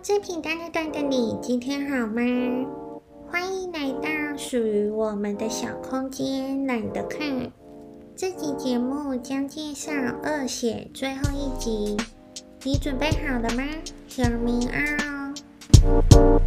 最平淡那段的你今天好吗？欢迎来到属于我们的小空间，懒得看。这集节目将介绍二血最后一集，你准备好了吗？小明啊。哦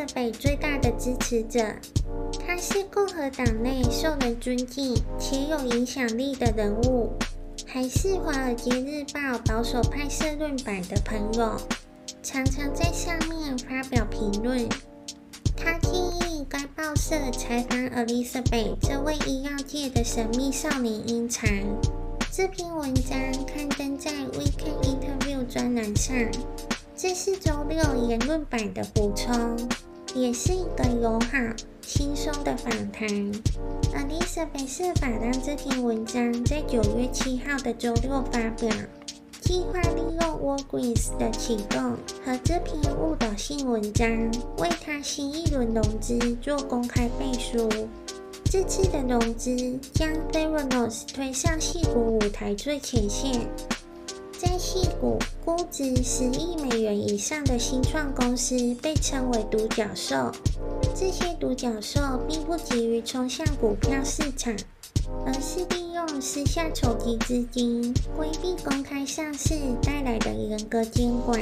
为 Elizabeth 最大的支持者。他是共和党内受人尊敬且有影响力的人物，还是《华尔街日报》保守派社论版的朋友，常常在上面发表评论。他建议该报社采访 Elizabeth 这位医药界的神秘少年英才。这篇文章刊登在 Weekend Interview 专栏上，这是周六言论版的补充，也是一个友好、轻松的访谈。Elizabeth 设法让这篇文章在九月七号的周六发表，计划利用 Walgreens 的启动和这篇误导性文章，为他新一轮融资做公开背书。这次的融资将 Theranos 推上矽谷舞台最前线，在矽谷估值十亿美元以上的新创公司被称为独角兽。这些独角兽并不急于冲向股票市场，而是利用私下筹集资金，规避公开上市带来的严格监管。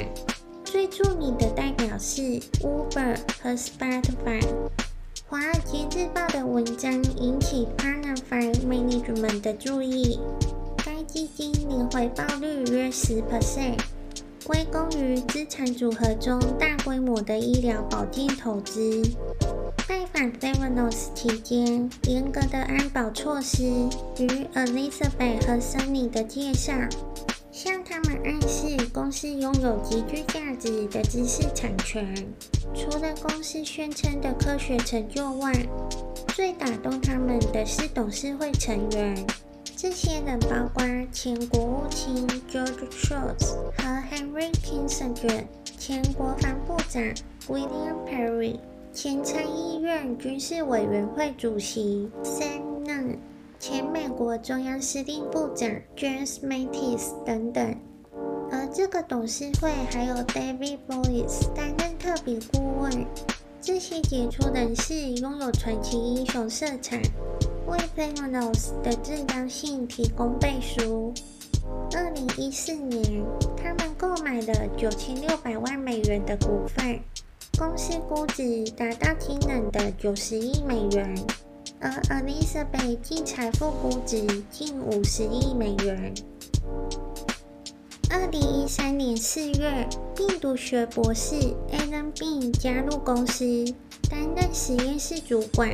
最著名的代表是 Uber 和 Spotify。《华尔街日报》的文章引起 Partner Five Management 的注意。基金年回报率约十 percent，归功于资产组合中大规模的医疗保健投资。拜访 Theranos 期间，严格的安保措施与 Elizabeth 和 Sunny 的介绍。向他们暗示公司拥有极具价值的知识产权。除了公司宣称的科学成就外，最打动他们的是董事会成员。这些人包括前国务卿 George Shultz 和 Henry Kissinger，前国防部长 William Perry，前参议院军事委员会主席 Sam Nunn。前美国中央司令部长 James Mattis 等等，而这个董事会还有 David Boies 担任特别顾问。这些杰出人士拥有传奇英雄色彩，为 Theranos 的正当性提供背书。二零一四年，他们购买了九千六百万美元的股份，公司估值达到惊人的九十亿美元。而 Elizabeth 净财富估值近五十亿美元。二零一三年四月，病毒学博士 Alan Bean 加入公司，担任实验室主管。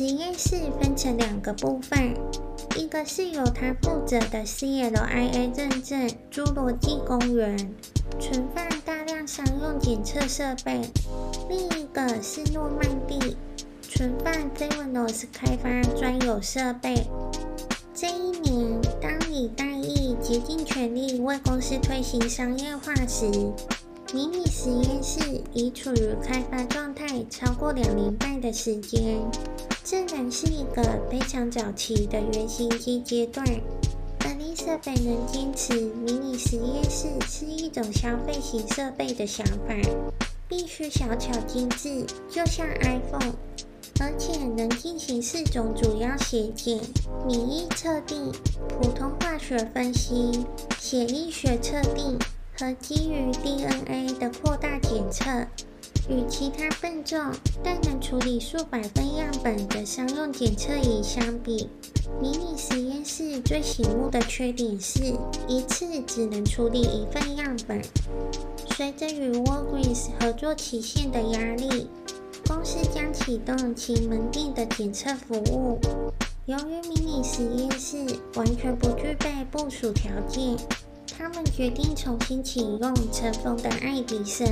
实验室分成两个部分，一个是由他负责的 CLIA 认证侏罗纪公园，存放大量商用检测设备；另一个是诺曼第。存放 Theranos 开发专有设备。这一年，当李代毅竭尽全力为公司推行商业化时，迷你实验室已处于开发状态超过两年半的时间。这仍是一个非常早期的原型机阶段。Elizabeth 能坚持迷你实验室是一种消费型设备的想法，必须小巧精致，就像 iPhone。而且能进行四种主要血检、免疫测定、普通化学分析、血液学测定和基于 DNA 的扩大检测。与其他笨重但能处理数百份样本的商用检测仪相比，迷你实验室最醒目的缺点是一次只能处理一份样本。随着与 Walgreens 合作期限的压力。公司将启动其门店的检测服务。由于迷你实验室完全不具备部署条件，他们决定重新启用尘封的爱迪生。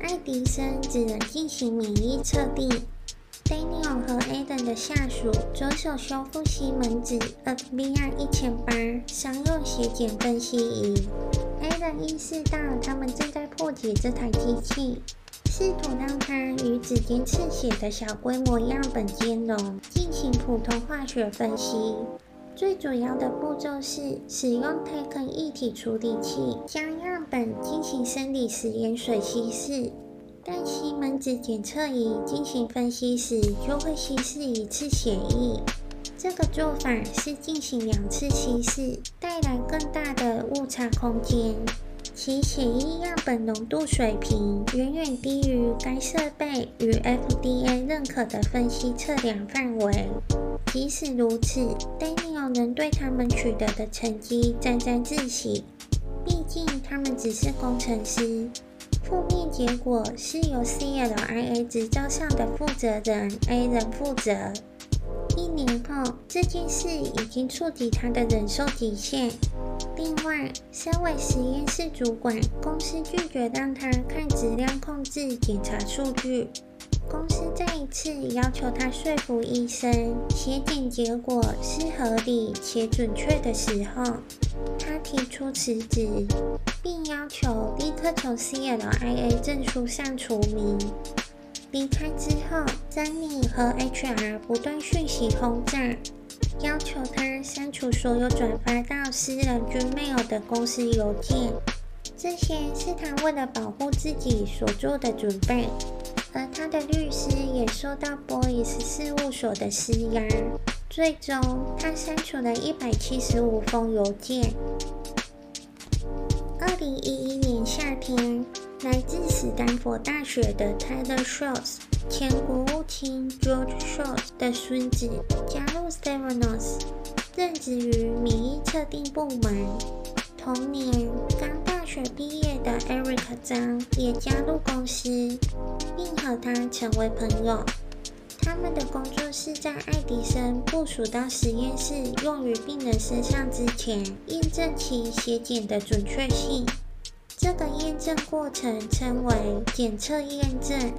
爱迪生只能进行免疫测定，Daniel 和 Adam 的下属着手修复西门子 FBI 一千八商用血检分析仪。Adam 意识到他们正在破解这台机器，试图让它与指尖刺血的小规模样本兼容，进行普通化学分析。最主要的步骤是使用 Tecan 一体处理器将样本进行生理食盐水稀释。但西门子检测仪进行分析时，就会稀释一次血液。这个做法是进行两次稀释，带来更大的误差空间。其血液样本浓度水平远远低于该设备与 FDA 认可的分析测量范围。即使如此，Daniel 仍对他们取得的成绩沾沾自喜。毕竟他们只是工程师。负面结果是由 CLIA 执照上的负责人 A 人负责。一年后，这件事已经触及他的忍受极限。另外，身为实验室主管，公司拒绝让他看质量控制检查数据。公司再一次要求他说服医生，血检结果是合理且准确的时候，他提出辞职，并要求立刻从 CLIA 证书上除名。离开之后，詹妮和 HR 不断讯息轰炸，要求他删除所有转发到私人 Gmail 的公司邮件。这些是他为了保护自己所做的准备。而他的律师也受到 Boyce 事务所的施压，最终他删除了一百七十五封邮件。二零一一年夏天，来自史丹佛大学的 Tyler Shultz 前国务卿 George Shultz 的孙子加入 s t e v a n o s 任职于免疫测定部门。同年，刚大学毕业的 Erica 张也加入公司。并和他成为朋友。他们的工作是在爱迪生部署到实验室用于病人身上之前，验证其血检的准确性。这个验证过程称为检测验证。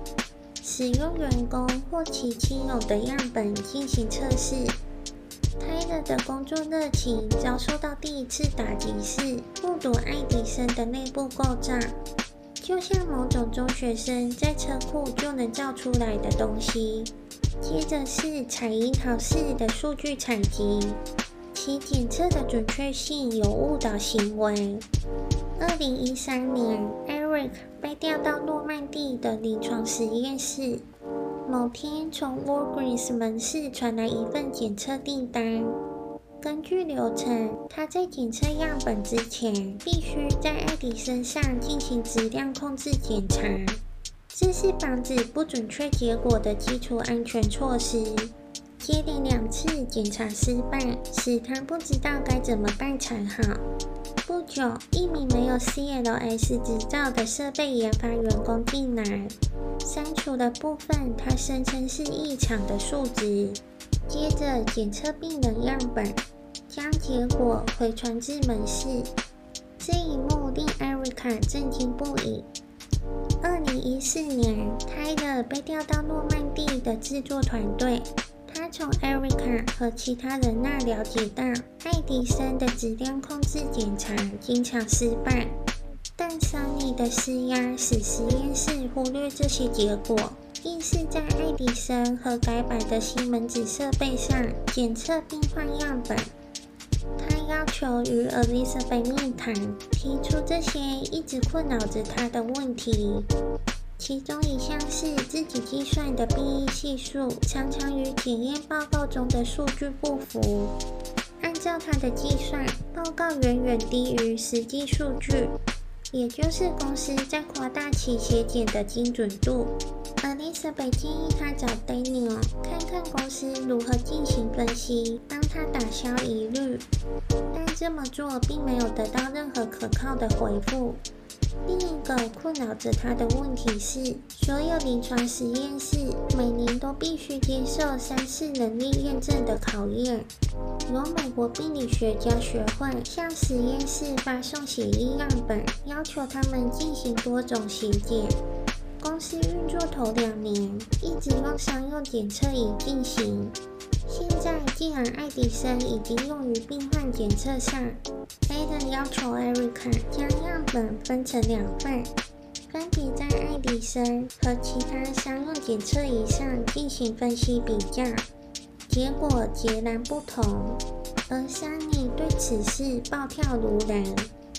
使用员工或其亲友的样本进行测试。Tyler 的工作热情遭受到第一次打击是目睹爱迪生的内部构造。就像某种中学生在车库就能造出来的东西。接着是采樱桃式的数据采集，其检测的准确性有误导行为。二零一三年，Eric 被调到诺曼第的临床实验室。某天，从 Walgreens 门市传来一份检测订单。根据流程，他在检测样本之前，必须在艾迪身上进行质量控制检查，这是防止不准确结果的基础安全措施。接连两次检查失败，使他不知道该怎么办才好。不久，一名没有 CLS 执照的设备研发员工进来，删除了部分他声称是异常的数值。接着检测病人样本，将结果回传至门市。这一幕令艾瑞卡震惊不已。二零一四年，泰勒被调到诺曼第的制作团队。他从艾瑞卡和其他人那了解到，爱迪生的质量控制检查经常失败，但桑尼的施压使实验室忽略这些结果。硬是在爱迪生和改版的西门子设备上检测病患样本。他要求与 Elizabeth 面谈，提出这些一直困扰着他的问题。其中一项是自己计算的变异系数常常与检验报告中的数据不符。按照他的计算，报告远远低于实际数据，也就是公司在夸大其血检的精准度。Elizabeth 建议他找 Daniel 看看公司如何进行分析，帮他打消疑虑。但这么做并没有得到任何可靠的回复。另一个困扰着他的问题是，所有临床实验室每年都必须接受三次能力验证的考验。由美国病理学家学会向实验室发送血液样本，要求他们进行多种血检。公司运作头两年一直用商用检测仪进行。现在既然爱迪生已经用于病患检测上，Adam 要求 Erica 将样本分成两份，分别在爱迪生和其他商用检测仪上进行分析比较，结果截然不同。而 Sunny 对此事暴跳如雷，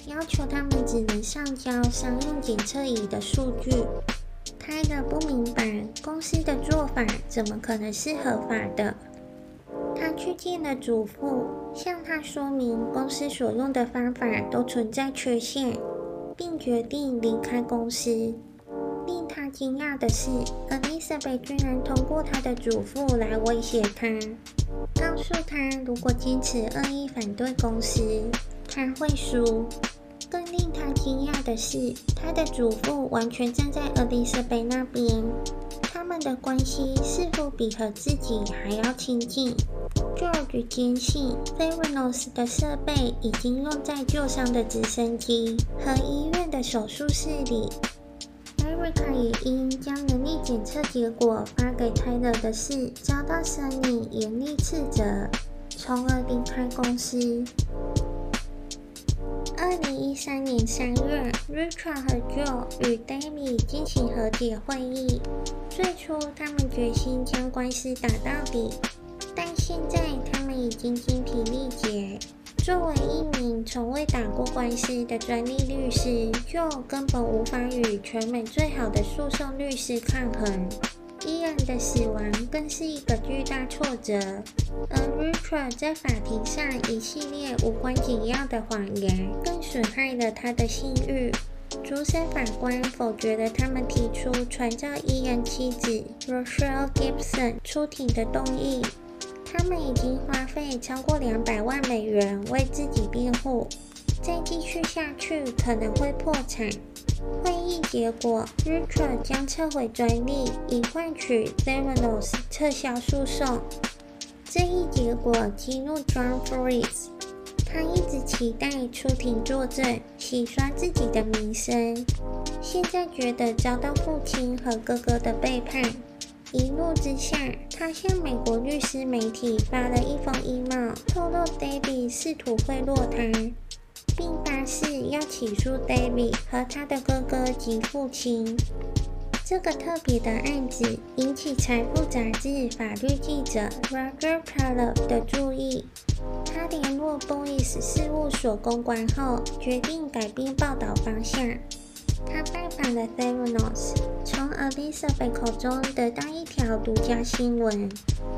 要求他们只能上交商用检测仪的数据。Tyler 不明白公司的做法怎么可能是合法的。去见了祖父，向他说明公司所用的方法都存在缺陷，并决定离开公司。令他惊讶的是，Elizabeth 居然通过他的祖父来威胁他，告诉他如果坚持恶意反对公司，他会输。更令他惊讶的是，他的祖父完全站在 Elizabeth 那边，他们的关系似乎比和自己还要亲近。George 坚信 Theranos 的设备已经用在旧伤的直升机和医院的手术室里。Erica 也因将能力检测结果发给 Tyler 的事遭到 Sunny 严厉斥责，从而离开公司。二零一三年三月，Richard 和 Joe 与 David 进行和解会议。最初，他们决心将官司打到底，但现在他们已经精疲力竭。作为一名从未打过官司的专利律师就根本无法与全美最好的诉讼律师抗衡。Ian 的死亡更是一个巨大挫折，而 Richard 在法庭上一系列无关紧要的谎言，更损害了他的信誉。主审法官否决了他们提出传召 Ian 妻子 Rochelle Gibson 出庭的动议。他们已经花费超过两百万美元为自己辩护，再继续下去可能会破产。会议结果，Richard 将撤回专利，以换取 Theranos 撤销诉讼。这一结果激怒 John Forris，他一直期待出庭作证，洗刷自己的名声。现在觉得遭到父亲和哥哥的背叛，一怒之下，他向美国律师媒体发了一封 email，透露 David 试图贿赂他。并发誓要起诉 David 和他的哥哥及父亲。这个特别的案子引起《财富》杂志法律记者 Roger Taleb 的注意。他联络 b o i s 事务所公关后，决定改变报道方向。他拜访了 Theranos，Elizabeth 口中得到一条独家新闻：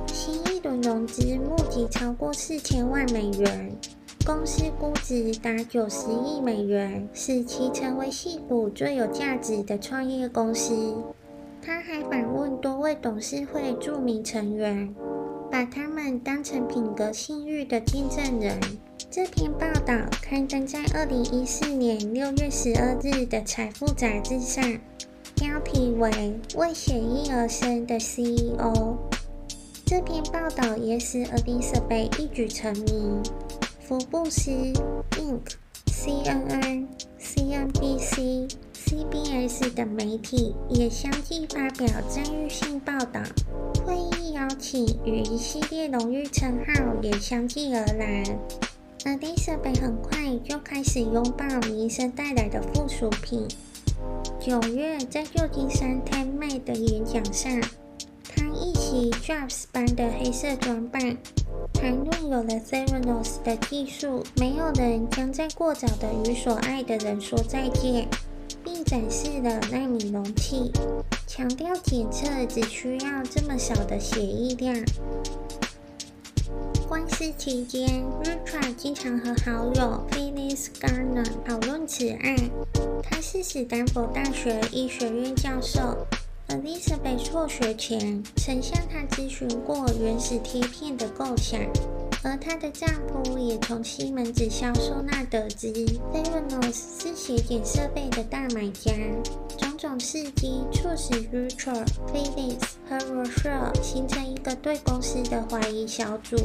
新一轮融资募集超过四千万美元。公司估值达九十亿美元，使其成为矽谷最有价值的创业公司。他还访问多位董事会著名成员，把他们当成品格信誉的见证人。这篇报道刊登在二零一四年六月十二日的《财富》杂志上，标题为“为血液而生的 CEO”。这篇报道也使 Elizabeth 一举成名。福布斯、Inc、CNN、CNBC、CBS 等媒体也相继发表赞誉性报道。会议邀请与一系列荣誉称号也相继而来。Elizabeth 很快就开始拥抱名声带来的附属品。九月，在旧金山 TEDx 的演讲上，他一袭 Jobs 般的黑色装扮。谈论有了 Theranos 的技术，没有人将在过早的与所爱的人说再见，并展示了纳米容器，强调检测只需要这么少的血液量。官司期间，Richard 经常和好友 Phyllis Garner 讨论此案。他是史丹佛大学医学院教授。Elizabeth 辍学前曾向她咨询过原始贴片的构想，而她的丈夫也从西门子销售那得知 Theranos 是血检设备的大买家。种种事迹促使 Richard、Phyllis 和 Rochelle 形成一个对公司的怀疑小组。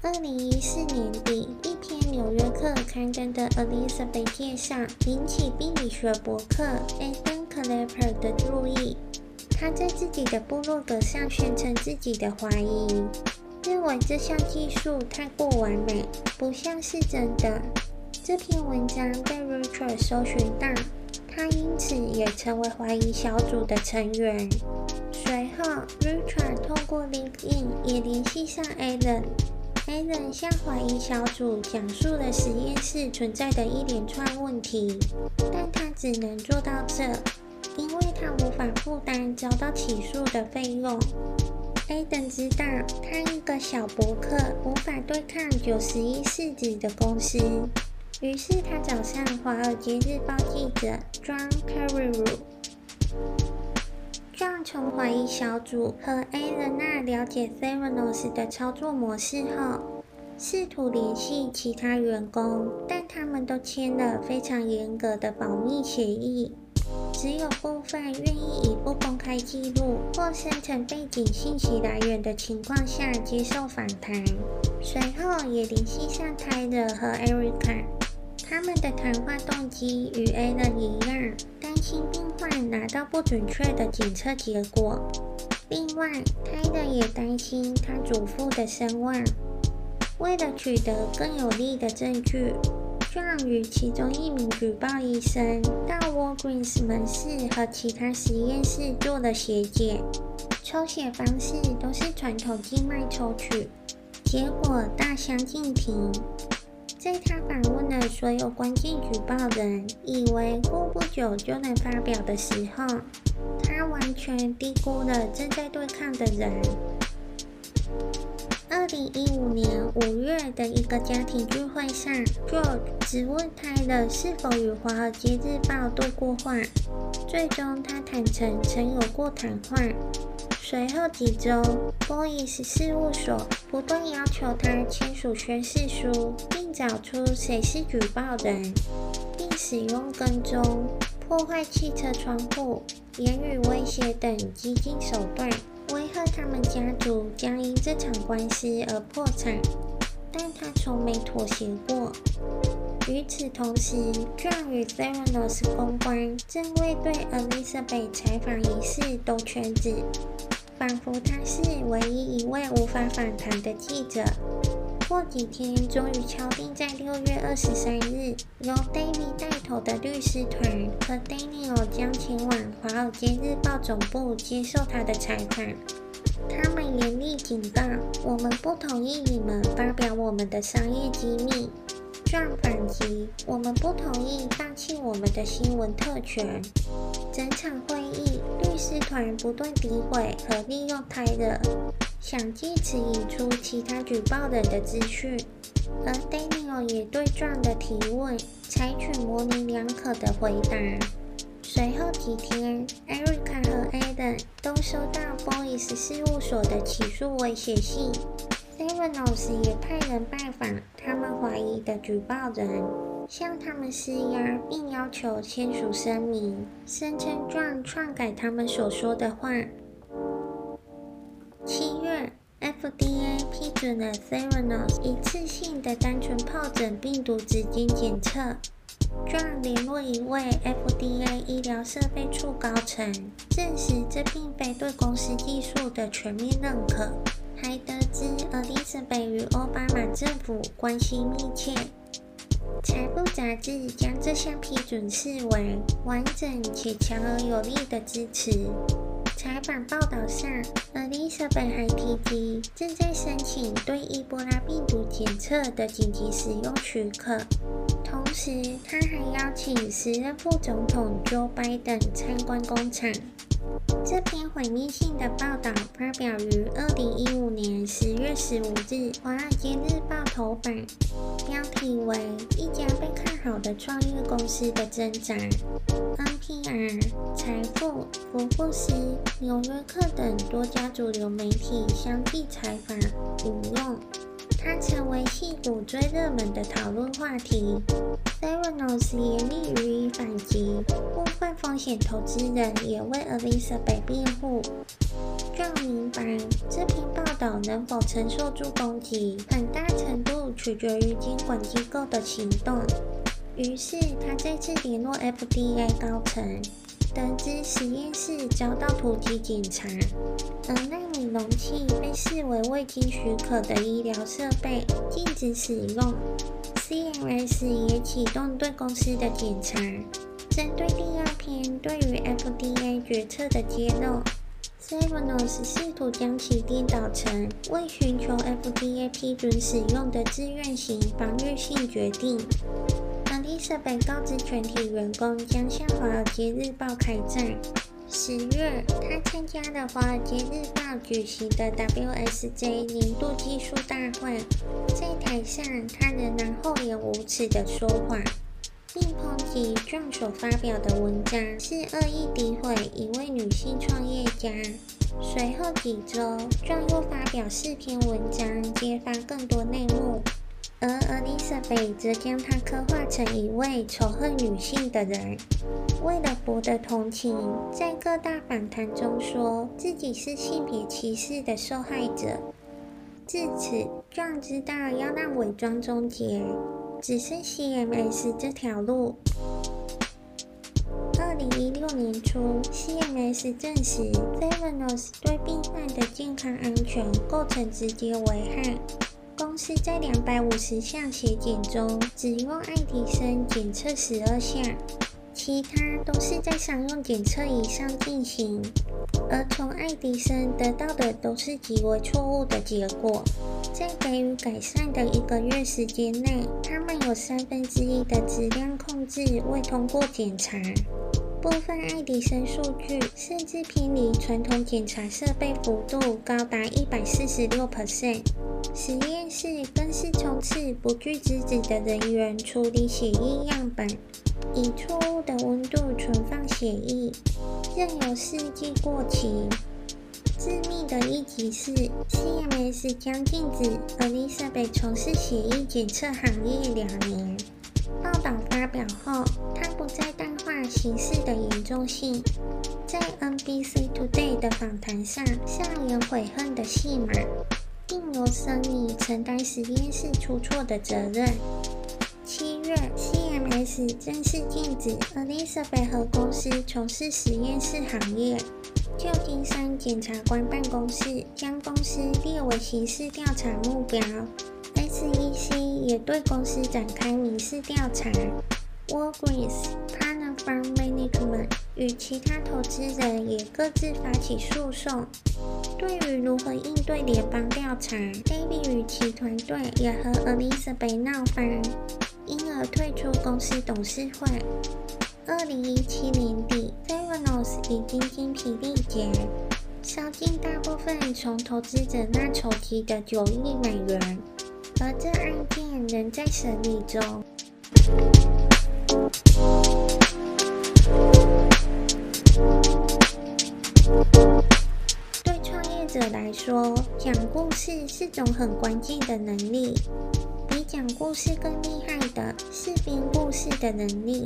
二零一四年底，一篇《纽约客》刊登的 Elizabeth 介绍引起病理学博客 Ethan Clapper 的注意。他在自己的部落格上宣称自己的怀疑，认为这项技术太过完美，不像是真的。这篇文章被 Reuters 搜寻到，他因此也成为怀疑小组的成员。随后，Reuters 透过 LinkedIn 也联系上 Alan。Alan 向怀疑小组讲述了实验室存在的一连串问题，但他只能做到这，因为他无法负担遭到起诉的费用。Alan 知道他一个小博客无法对抗九十亿市值的公司。于是他找上《华尔街日报》记者 John Carreyrou。John 从怀疑小组和 Alan 了解 Theranos 的操作模式后，试图联系其他员工，但他们都签了非常严格的保密协议，只有部分愿意以不公开记录或生成背景信息来源的情况下接受访谈。随后也联系上 Tyler 和 Erica。他们的谈话动机与 Alan 一样，担心病患拿到不准确的检测结果。另外艾伦也担心他祖父的声望。为了取得更有力的证据，John 与其中一名举报医生到 Walgreens 门市和其他实验室做了血检，抽血方式都是传统静脉抽取，结果大相径庭。在他访问了所有关键举报人，以为过不久就能发表的时候，他完全低估了正在对抗的人。二零一五年五月的一个家庭聚会上，George 问他的是否与《华尔街日报》对过话，最终他坦承曾有过谈话。随后几周，Boyce 事务所不断要求他签署宣誓书，并找出谁是举报人，并使用跟踪、破坏汽车窗户、言语威胁等激进手段，威吓他们家族将因这场官司而破产。但他从没妥协过。与此同时，John 与 f e r a n o s 公关正为对 Elizabeth 采访一事兜圈子。仿佛他是唯一一位无法访谈的记者。过几天，终于敲定在六月二十三日，由 David 带头的律师团和 Daniel 将前往《华尔街日报》总部接受他的采访。他们严厉警告：“我们不同意你们发表我们的商业机密。” John 反击：“我们不同意放弃我们的新闻特权。”整场会议，律师团不断诋毁和利用他的想借此引出其他举报人的资讯。而 Daniel 也对 John 的提问采取模棱两可的回答。随后几天，Erica 和 Adam 都收到 Boyce 事务所的起诉威胁信。Theranos 也派人拜访他们怀疑的举报人，向他们施压，并要求签署声明，声称撞篡改他们所说的话。七，FDA 批准了 Theranos 一次性的单纯疱疹病毒指检检测。John 联络一位 FDA 医疗设备处高层，证实这并非对公司技术的全面认可。还得知，Elizabeth 与奥巴马政府关系密切。财富杂志将这项批准视为完整且强而有力的支持。采访报道上，Elizabeth 还提及正在申请对伊波拉病毒检测的紧急使用许可。同时，他还邀请时任副总统 Joe Biden 参观工厂。这篇毁灭性的报道发表于二零一五年十月十五日，《华尔街日报》头版，标题为“一家好的创业公司的挣扎”。NPR、财富、福布斯、纽约客等多家主流媒体相继采访引用。它成为戏骨最热门的讨论话题。Theranos 严厉予以反击，部分风险投资人也为 Elizabeth 辩护。John 明白，这篇报道能否承受住攻击，很大程度取决于监管机构的行动。于是，他再次联络 FDA 高层，得知实验室遭到突击检查，而纳米容器被视为未经许可的医疗设备，禁止使用。CMS 也启动对公司的检查。针对第二篇对于 FDA 决策的揭露，Zebranos 试图将其颠倒成为寻求 FDA 批准使用的自愿型防御性决定。设备告知全体员工将向《华尔街日报》开战。十月，他参加了《华尔街日报》举行的 WSJ 年度技术大会，在台上，他仍然厚颜无耻地说谎，并抨击撰所发表的文章是恶意诋毁一位女性创业家。随后几周，John 又发表四篇文章，揭发更多内幕。而 Elizabeth 则将她刻画成一位仇恨女性的人，为了博得同情，在各大访谈中说自己是性别歧视的受害者。至此，John 知道要让伪装终结，只剩 CMS 这条路。二零一六年初，CMS 证实 f e r a n o s 对病患的健康安全构成直接危害。是在两百五十项血检中，只用爱迪生检测十二项，其他都是在商用检测仪上进行，而从爱迪生得到的都是极为错误的结果。在给予改善的一个月时间内，他们有三分之一的质量控制未通过检查，部分爱迪生数据甚至偏离传统检查设备幅度高达一百四十六 percent。实验室更是充斥不具资质的人员处理血液样本，以错误的温度存放血液，任由试剂过期。致命的一击是，CMS 将禁止 Elizabeth 从事血液检测行业两年。报道发表后，他不再淡化形势的严重性，在 NBC Today 的访谈上，上演悔恨的戏码。并由 Sony 承担实验室出错的责任。七月，CMS 正式禁止 Elizabeth 和公司从事实验室行业。旧金山检察官办公室将公司列为刑事调查目标，SEC 也对公司展开民事调查。Walgreens Partners Fund Management 与其他投资人也各自发起诉讼。对于如何应对联邦调查，David 与其团队也和 Elizabeth 闹翻，因而退出公司董事会。二零一七年底，Theranos 已经精疲力竭，烧尽大部分从投资者那筹集的九亿美元，而这案件仍在审理中。对创业者来说，讲故事是种很关键的能力。比讲故事更厉害的是编故事的能力。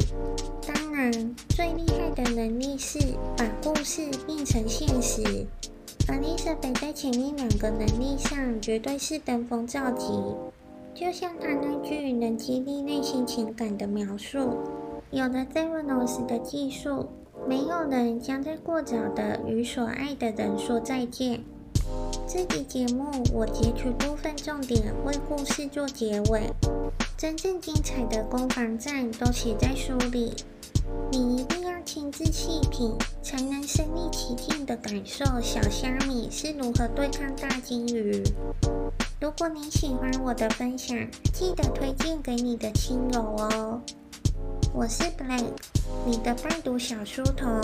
当然，最厉害的能力是把故事变成现实。Elizabeth 在前面两个能力上绝对是登峰造极。就像他那句能激励内心情感的描述：“有了 Theranos 的技术，没有人将在过早的与所爱的人说再见。”这集节目我截取部分重点为故事做结尾，真正精彩的攻防战都写在书里，你一定要亲自细品，才能身临其境的感受小虾米是如何对抗大鲸鱼。如果你喜欢我的分享，记得推荐给你的亲友哦。我是 Blank，你的伴读小书童，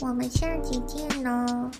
我们下集见喽。